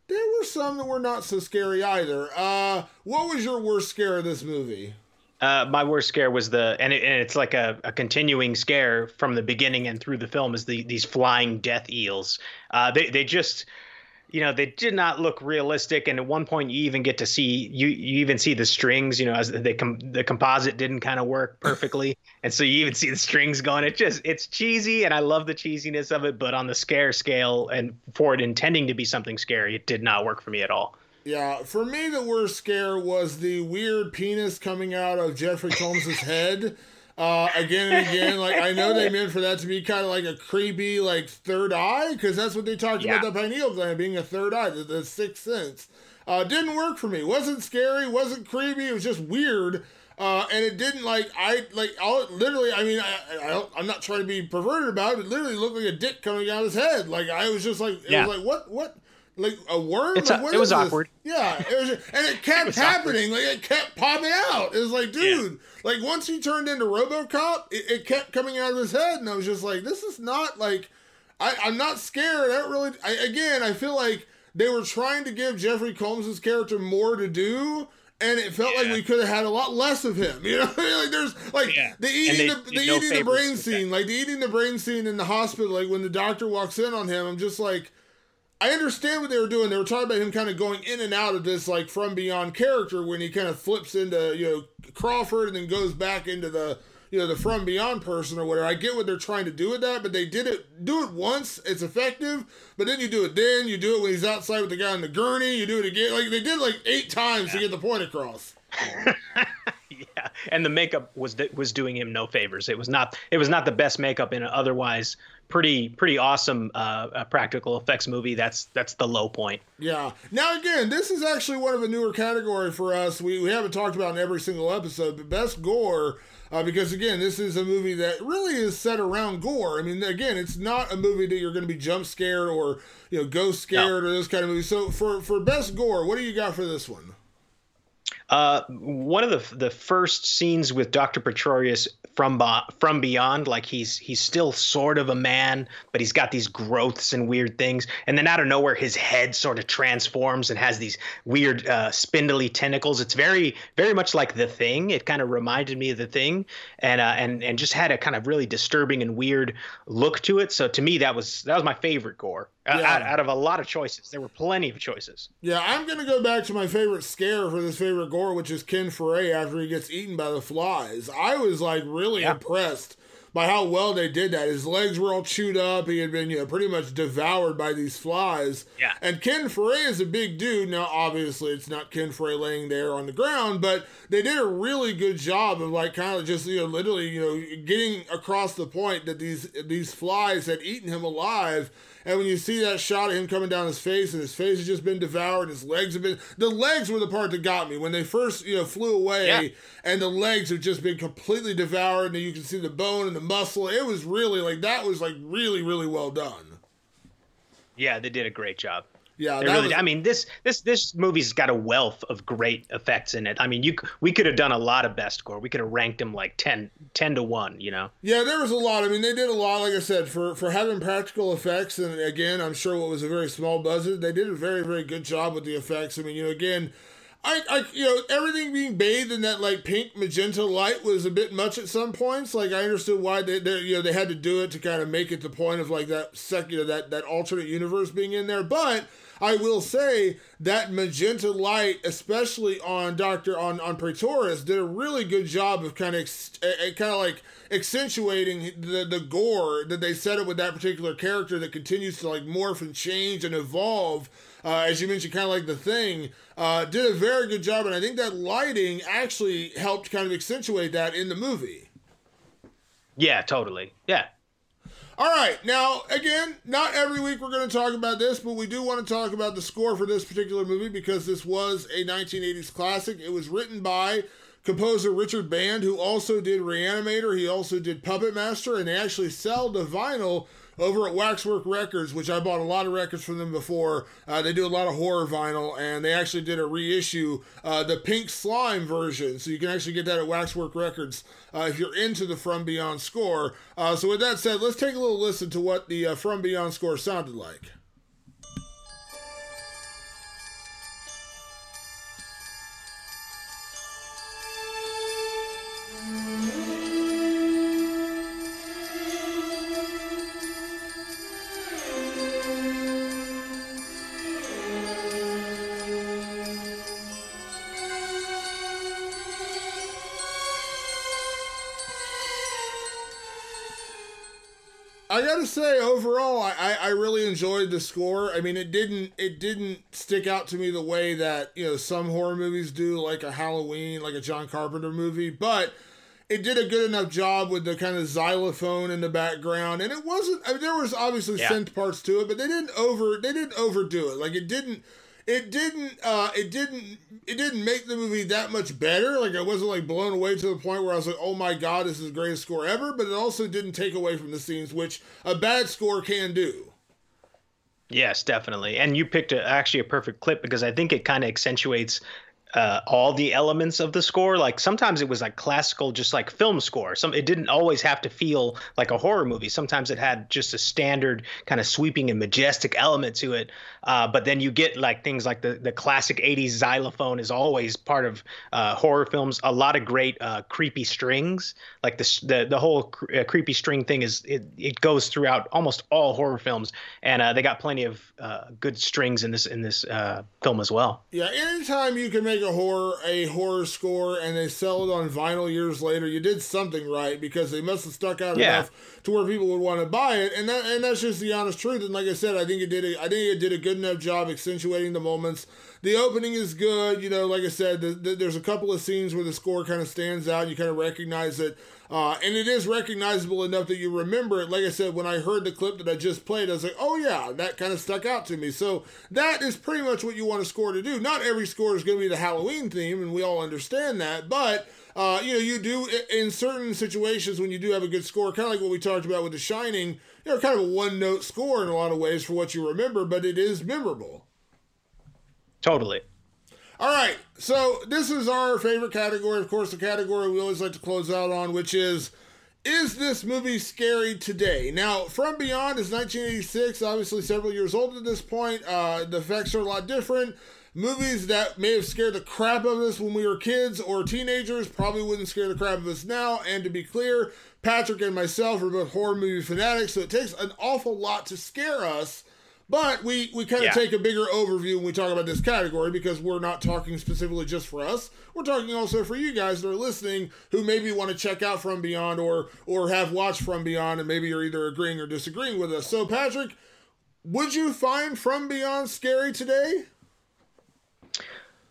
There were some that were not so scary either. Uh, what was your worst scare of this movie? Uh, my worst scare was the, and, it, and it's like a, a continuing scare from the beginning and through the film is the these flying death eels. Uh, they they just, you know, they did not look realistic. And at one point, you even get to see you you even see the strings. You know, as they com- the composite didn't kind of work perfectly, and so you even see the strings going. It just it's cheesy, and I love the cheesiness of it. But on the scare scale, and for it intending to be something scary, it did not work for me at all. Yeah, for me, the worst scare was the weird penis coming out of Jeffrey Combs's head. Uh, again and again, like I know they meant for that to be kind of like a creepy, like third eye, because that's what they talked Yeah. about the pineal gland being a third eye, the, the sixth sense. Uh, didn't work for me. wasn't scary, wasn't creepy. It was just weird. Uh, and it didn't like I like all literally. I mean, I, I don't, I'm not trying to be perverted about it. But literally looked like a dick coming out of his head. Like I was just like, it Yeah. was like what what like a worm. It's Like, a- what it was is this? awkward. Yeah, it was, and it kept was awkward. happening. Like it kept popping out. It was like, dude, like once he turned into RoboCop, it, it kept coming out of his head, and I was just like, this is not like, I, I'm not scared. I don't really. I, again, I feel like they were trying to give Jeffrey Combs' character more to do. And it felt like we could have had a lot less of him, you know. like there's like Yeah. the eating they the, did the no eating the brain with scene, like the eating the brain scene in the hospital, like when the doctor walks in on him. I'm just like, I understand what they were doing. They were talking about him kind of going in and out of this like from beyond character when he kind of flips into you know Crawford and then goes back into the you know the from beyond person or whatever. I get what they're trying to do with that, but they did it do it once, it's effective. But then you do it then you do it when he's outside with the guy on the gurney. You do it again, like they did like eight times to get the point across. Yeah, and the makeup was was doing him no favors. It was not it was not the best makeup in an otherwise pretty pretty awesome uh, practical effects movie. That's that's the low point. Yeah. Now again, this is actually one of a newer category for us. We we haven't talked about in every single episode, but best gore. Uh, because again, this is a movie that really is set around gore. I mean, again, it's not a movie that you're going to be jump scared or you know ghost scared or those kind of movies. So for for best gore, what do you got for this one? Uh, one of the the first scenes with Doctor Pretorius from from beyond, like he's he's still sort of a man, but he's got these growths and weird things, and then out of nowhere, his head sort of transforms and has these weird uh, spindly tentacles. It's very very much like the Thing. It kind of reminded me of the Thing, and uh, and and just had a kind of really disturbing and weird look to it. So to me, that was that was my favorite gore. Uh, Yeah. out, out of a lot of choices, there were plenty of choices. Yeah, I'm gonna go back to my favorite scare for this favorite gore, which is Ken Foree after he gets eaten by the flies. I was like really Yeah. impressed by how well they did that. His legs were all chewed up. He had been, you know, pretty much devoured by these flies. Yeah. And Ken Foree is a big dude. Now, obviously, it's not Ken Foree laying there on the ground, but they did a really good job of like kind of just, you know, literally, you know, getting across the point that these these flies had eaten him alive. And when you see that shot of him coming down his face, and his face has just been devoured, his legs have been the legs were the part that got me when they first you know flew away, Yeah. and the legs have just been completely devoured, and you can see the bone and the muscle. It was really like that was like really really well done. Yeah, they did a great job. Yeah, really, was- I mean, this this this movie's got a wealth of great effects in it. I mean, you we could have done a lot of best score. We could have ranked them like 10, 10 to one. You know. Yeah, there was a lot. I mean, they did a lot. Like I said, for for having practical effects, and again, I'm sure what was a very small budget, they did a very very good job with the effects. I mean, you know, again, I, I you know everything being bathed in that like pink magenta light was a bit much at some points. Like I understood why they, they you know they had to do it to kind of make it the point of like that second, you know that that alternate universe being in there, but. I will say that magenta light, especially on Doctor on on Pretorius, did a really good job of kind of ex- uh, kind of like accentuating the the gore that they set up with that particular character that continues to like morph and change and evolve. Uh, as you mentioned, kind of like the thing, uh, did a very good job, and I think that lighting actually helped kind of accentuate that in the movie. Yeah, totally. Yeah. All right, now again, not every week we're going to talk about this, but we do want to talk about the score for this particular movie because this was a 1980s classic. It was written by composer Richard Band, who also did Reanimator. He also did Puppet Master, and they actually sell the vinyl over at Waxwork Records, which I bought a lot of records from them before. Uh, they do a lot of horror vinyl, and they actually did a reissue, uh, the Pink Slime version. So you can actually get that at Waxwork Records uh, if you're into the From Beyond score. Uh, so with that said, let's take a little listen to what the uh, From Beyond score sounded like. Say, overall, I, I, really enjoyed the score. I mean, it didn't it didn't stick out to me the way that you know some horror movies do, like a Halloween, like a John Carpenter movie, but it did a good enough job with the kind of xylophone in the background, and it wasn't. I mean, there was obviously Yeah. synth parts to it, but they didn't over they didn't overdo it. Like it didn't it didn't uh it didn't it didn't make the movie that much better like i wasn't like blown away to the point where i was like oh my god this is the greatest score ever but it also didn't take away from the scenes which a bad score can do Yes, definitely. And you picked a, actually a perfect clip because I think it kind of accentuates uh, all the elements of the score. Like sometimes it was like classical, just like film score. Some it didn't always have to feel like a horror movie. Sometimes it had just a standard kind of sweeping and majestic element to it. Uh, but then you get like things like the the classic '80s xylophone is always part of uh, horror films. A lot of great uh, creepy strings, like the the the whole cr- uh, creepy string thing is it it goes throughout almost all horror films, and uh, they got plenty of good strings in this in this film as well. Yeah, anytime you can make a horror a horror score and they sell it on vinyl years later, you did something right because they must have stuck out yeah. enough to where people would want to buy it, and that and that's just the honest truth. And like I said, I think it did a, I think it did a good enough job accentuating the moments. The opening is good, you know. Like I said, the, the, there's a couple of scenes where the score kind of stands out. You kind of recognize it. Uh, and it is recognizable enough that you remember it. Like I said, when I heard the clip that I just played, I was like, oh yeah, that kind of stuck out to me. So that is pretty much what you want a score to do. Not every score is going to be the Halloween theme, and we all understand that, but. Uh, you know, you do in certain situations when you do have a good score, kind of like what we talked about with The Shining. You know, kind of a one-note score in a lot of ways for what you remember, but it is memorable. Totally. All right, so this is our favorite category. Of course, the category we always like to close out on, which is Is this movie scary today? Now, From Beyond is 1986, obviously several years old at this point. Uh, the effects are a lot different. Movies that may have scared the crap out of us when we were kids or teenagers probably wouldn't scare the crap out of us now. And to be clear, Patrick and myself are both horror movie fanatics, so it takes an awful lot to scare us but we, we kind of yeah. take a bigger overview when we talk about this category because we're not talking specifically just for us. We're talking also for you guys that are listening who maybe want to check out From Beyond or or have watched From Beyond and maybe you're either agreeing or disagreeing with us. So Patrick, would you find From Beyond scary today?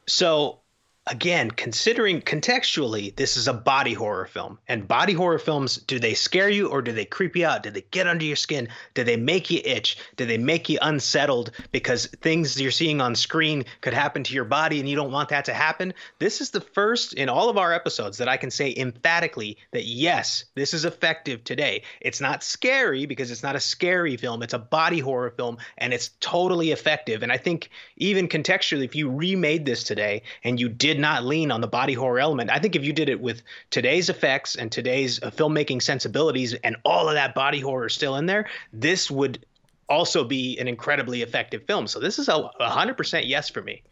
So again, considering contextually, this is a body horror film. And body horror films, do they scare you or do they creep you out? Do they get under your skin? Do they make you itch? Do they make you unsettled because things you're seeing on screen could happen to your body and you don't want that to happen? This is the first in all of our episodes that I can say emphatically that yes, this is effective today. It's not scary because it's not a scary film, it's a body horror film and it's totally effective. And I think even contextually, if you remade this today and you did did not lean on the body horror element. I think if you did it with today's effects and today's uh, filmmaking sensibilities and all of that body horror still in there, this would also be an incredibly effective film. So this is a 100% yes for me.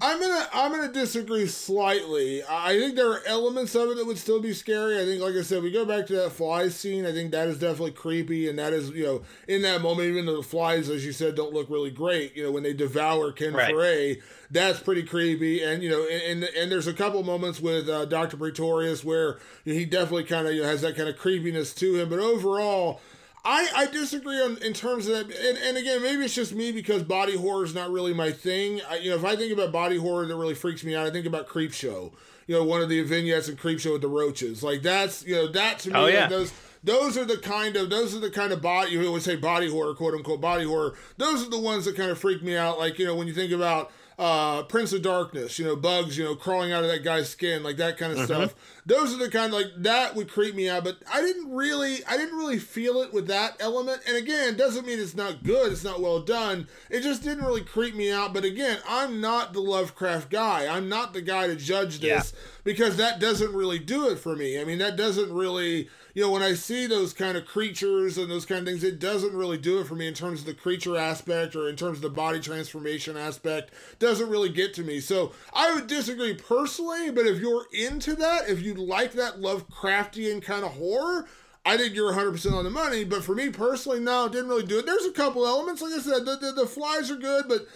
I'm gonna I'm gonna disagree slightly. I think there are elements of it that would still be scary. I think, like I said, we go back to that fly scene. I think that is definitely creepy, and that is you know in that moment, even though the flies, as you said, don't look really great. You know when they devour Ken right. That's pretty creepy. And you know, and and, there's a couple moments with uh, Doctor Pretorius where he definitely kind of you know, has that kind of creepiness to him. But overall I, I disagree on in terms of that, and, and again, maybe it's just me because body horror is not really my thing. I, you know, if I think about body horror that really freaks me out, I think about Creepshow. You know, one of the vignettes in Creepshow with the roaches. Like that's you know that to me. Oh, yeah. Those those are the kind of those are the kind of body you would say body horror, quote unquote body horror. Those are the ones that kind of freak me out. Like you know when you think about uh, Prince of Darkness, you know, bugs, you know, crawling out of that guy's skin, like that kind of mm-hmm. stuff. Those are the kind of like that would creep me out, but I didn't really, I didn't really feel it with that element. And again, doesn't mean it's not good, it's not well done. It just didn't really creep me out. But again, I'm not the Lovecraft guy. I'm not the guy to judge this yeah. because that doesn't really do it for me. I mean, that doesn't really you know, when I see those kind of creatures and those kind of things, it doesn't really do it for me in terms of the creature aspect or in terms of the body transformation aspect. Doesn't really get to me. So I would disagree personally, but if you're into that, if you like that Lovecraftian kind of horror, I think you're 100% on the money. But for me personally, no, didn't really do it. There's a couple elements. Like I said, the, the, the flies are good, but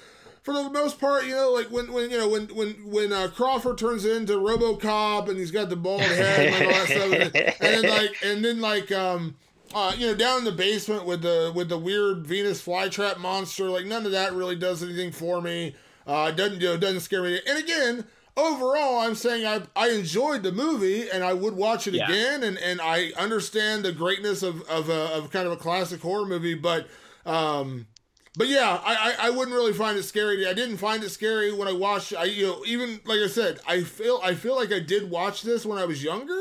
for the most part, you know, like when, when you know when when when uh, Crawford turns into RoboCop and he's got the bald head and all that stuff, and, then like and then like um uh you know down in the basement with the with the weird Venus flytrap monster, like none of that really does anything for me. Uh, doesn't you know doesn't scare me. And again, overall, I'm saying I I enjoyed the movie and I would watch it yeah. again, and and I understand the greatness of of a, of kind of a classic horror movie, but um but yeah, I, I, I wouldn't really find it scary. I didn't find it scary when I watched. I you know even like I said, I feel I feel like I did watch this when I was younger,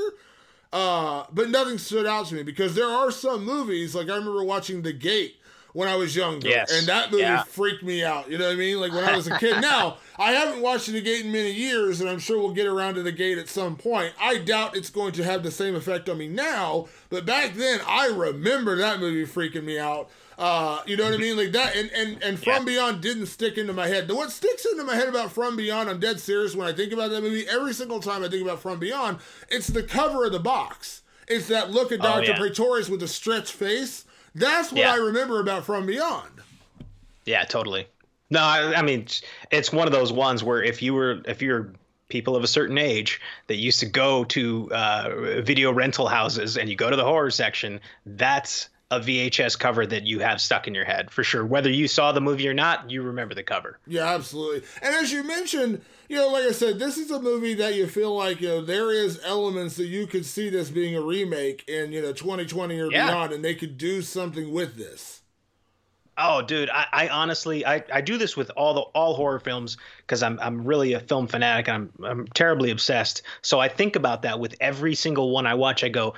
uh, but nothing stood out to me because there are some movies like I remember watching The Gate when I was younger, Yes. and that movie Yeah. freaked me out. You know what I mean? Like when I was a kid. now I haven't watched The Gate in many years, and I'm sure we'll get around to The Gate at some point. I doubt it's going to have the same effect on me now, but back then I remember that movie freaking me out. Uh, you know what I mean? Like that, and and and From Yeah. Beyond didn't stick into my head. The what sticks into my head about From Beyond, I'm dead serious when I think about that movie. Every single time I think about From Beyond, it's the cover of the box. It's that look at Oh, Doctor yeah. Pretorius with the stretched face. That's what Yeah. I remember about From Beyond. Yeah, totally. No, I, I mean it's- it's one of those ones where if you were if you're people of a certain age that used to go to uh, video rental houses and you go to the horror section, that's a VHS cover that you have stuck in your head for sure. Whether you saw the movie or not, you remember the cover. Yeah, absolutely. And as you mentioned, you know, like I said, this is a movie that you feel like you know there is elements that you could see this being a remake in you know 2020 or Yeah. beyond, and they could do something with this. Oh, dude, I, I honestly I, I do this with all the all horror films because I'm I'm really a film fanatic. I'm I'm terribly obsessed. So I think about that with every single one I watch. I go,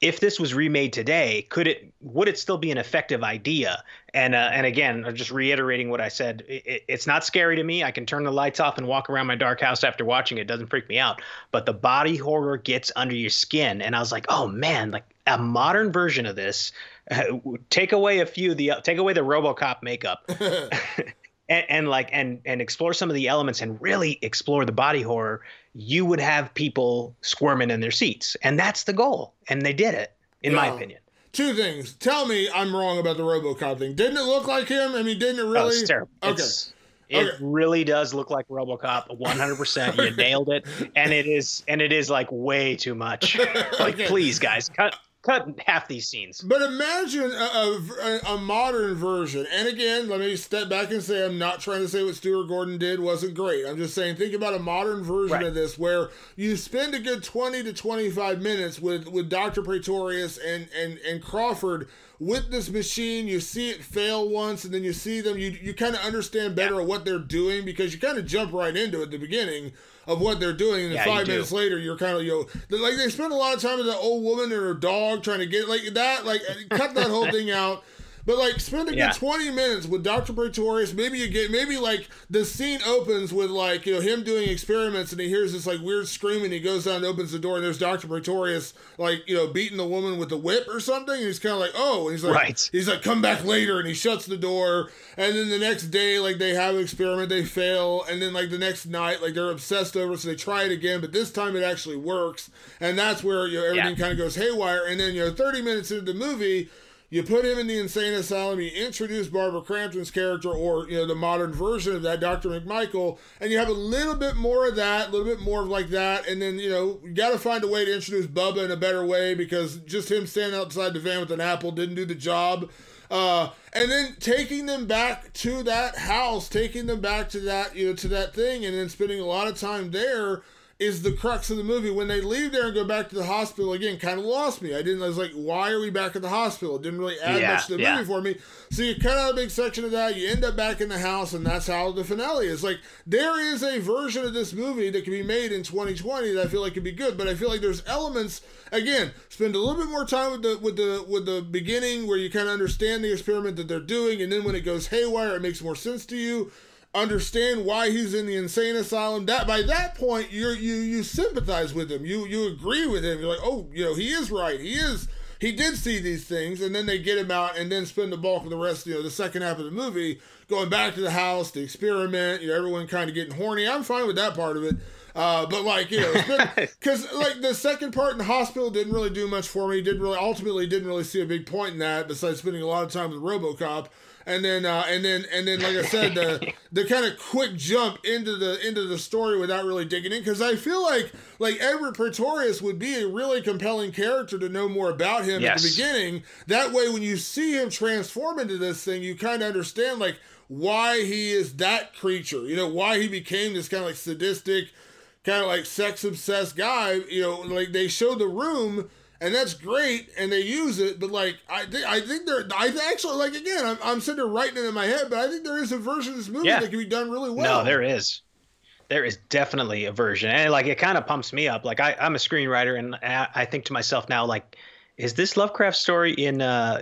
if this was remade today, could it would it still be an effective idea? And uh, and again, I'm just reiterating what I said. It, it- it's not scary to me. I can turn the lights off and walk around my dark house after watching it. It doesn't freak me out. But the body horror gets under your skin, and I was like, oh man, like a modern version of this. take away a few of the take away the RoboCop makeup. And, and like and and explore some of the elements and really explore the body horror you would have people squirming in their seats and that's the goal and they did it in my opinion Two things. Tell me I'm wrong about the RoboCop thing. Didn't it look like him? I mean, didn't it Oh, really? it's terrible. Okay. It's, it Okay. really does look like RoboCop 100%. You nailed it. And it is and it is like way too much. Like Okay. please guys, cut cut half these scenes. But imagine a, a, a modern version. And again, let me step back and say I'm not trying to say what Stuart Gordon did wasn't great. I'm just saying think about a modern version Right. of this where you spend a good 20 to 25 minutes with, with Dr. Pretorius and, and, and Crawford with this machine. You see it fail once and then you see them. You, you kind of understand better what they're doing because you kind of jump right into it at the beginning of what they're doing. And then Yeah, five do. minutes later, you're kind of, you know, like they spend a lot of time with that old woman and her dog trying to get like that, like cut that whole thing out. But like spend a good Yeah. twenty minutes with Dr. Pretorius. Maybe you get maybe like the scene opens with like you know him doing experiments and he hears this like weird screaming. He goes down and opens the door and there's Dr. Pretorius like you know beating the woman with the whip or something. And he's kind of like oh, and he's like Right. he's like come back later and he shuts the door. And then the next day like they have an experiment, they fail, and then like the next night like they're obsessed over, it, so they try it again, but this time it actually works. And that's where you know everything Yeah. kind of goes haywire. And then you know thirty minutes into the movie. You put him in the insane asylum. You introduce Barbara Crampton's character, or you know the modern version of that, Doctor McMichael, and you have a little bit more of that, a little bit more of like that, and then you know you got to find a way to introduce Bubba in a better way because just him standing outside the van with an apple didn't do the job. Uh, and then taking them back to that house, taking them back to that you know to that thing, and then spending a lot of time there is the crux of the movie. When they leave there and go back to the hospital again, kind of lost me. I didn't. I was like, why are we back at the hospital? It didn't really add Yeah, much to the yeah. movie for me. So you cut out a big section of that. You end up back in the house, and that's how the finale is. Like there is a version of this movie that can be made in 2020 that I feel like could be good, but I feel like there's elements. Again, spend a little bit more time with the with the with the beginning where you kind of understand the experiment that they're doing, and then when it goes haywire, it makes more sense to you understand why he's in the insane asylum. That by that point you're you you sympathize with him. You you agree with him. You're like oh you know he is right. He is he did see these things. And then they get him out and then spend the bulk of the rest you know the second half of the movie going back to the house the experiment you know everyone kind of getting horny. I'm fine with that part of it. Uh, but like you know, because like the second part in the hospital didn't really do much for me. Didn't really ultimately didn't really see a big point in that besides spending a lot of time with RoboCop. And then uh, and then and then like I said, the the kind of quick jump into the into the story without really digging in because I feel like like Edward Pretorius would be a really compelling character to know more about him at the beginning. That way, when you see him transform into this thing, you kind of understand like why he is that creature. You know why he became this kind of like sadistic kind of like sex obsessed guy, you know, like they show the room and that's great, and they use it. But like, I think I think there, I actually like again, I'm, I'm sitting there writing it in my head, but I think there is a version of this movie Yeah. that can be done really well. No, there is. There is definitely a version, and like it kind of pumps me up. Like I, I'm a screenwriter, and I, I think to myself now, like, is this Lovecraft story in uh,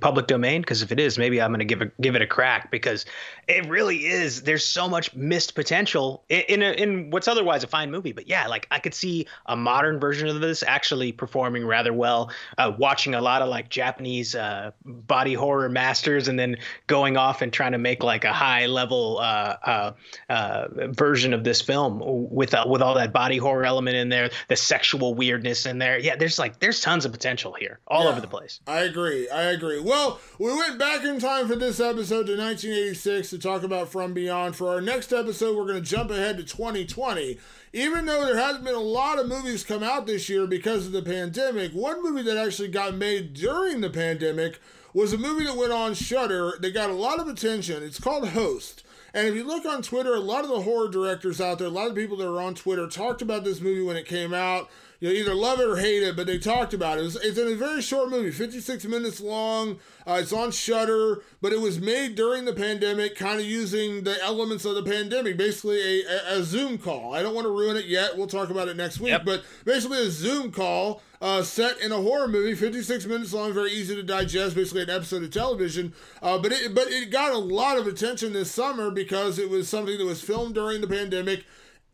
public domain? Because if it is, maybe I'm going to give it give it a crack because it really is. There's so much missed potential in in, a, in what's otherwise a fine movie. But yeah, like I could see a modern version of this actually performing rather well. Uh, watching a lot of like Japanese uh, body horror masters, and then going off and trying to make like a high level uh, uh, uh, version of this film with uh, with all that body horror element in there, the sexual weirdness in there. Yeah, there's like there's tons of potential here, all Yeah. over the place. I agree. I agree. Well, we went back in time for this episode to 1986 talk about From Beyond. For our next episode, we're going to jump ahead to 2020. Even though there hasn't been a lot of movies come out this year because of the pandemic, one movie that actually got made during the pandemic was a movie that went on Shudder that got a lot of attention. It's called Host. And if you look on Twitter, a lot of the horror directors out there, a lot of people that are on Twitter talked about this movie when it came out. You either love it or hate it, but they talked about it. It was, it's in a very short movie, 56 minutes long. Uh, it's on Shudder, but it was made during the pandemic, kind of using the elements of the pandemic, basically a, a, a Zoom call. I don't want to ruin it yet. We'll talk about it next week, Yep. but basically a Zoom call uh, set in a horror movie, 56 minutes long, very easy to digest, basically an episode of television. Uh, but it, but it got a lot of attention this summer because it was something that was filmed during the pandemic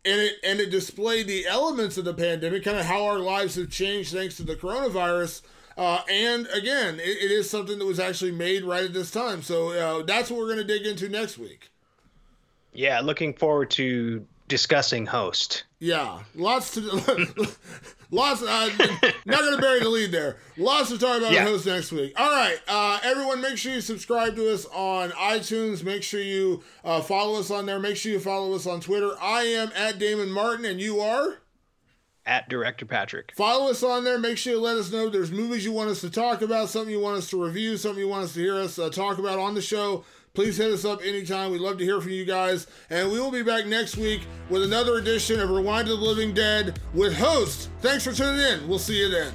and it and it displayed the elements of the pandemic, kind of how our lives have changed thanks to the coronavirus. Uh, and again, it, it is something that was actually made right at this time. So uh, that's what we're going to dig into next week. Yeah, looking forward to discussing Host. Yeah, lots to lots. Uh, not going to bury the lead there. Lots to talk about Yeah. host next week. All right, uh, everyone, make sure you subscribe to us on iTunes. Make sure you uh, follow us on there. Make sure you follow us on Twitter. I am at Damon Martin, and you are. At Director Patrick. Follow us on there. Make sure you let us know if there's movies you want us to talk about, something you want us to review, something you want us to hear us uh, talk about on the show. Please hit us up anytime. We'd love to hear from you guys. And we will be back next week with another edition of Rewind to the Living Dead with host. Thanks for tuning in. We'll see you then.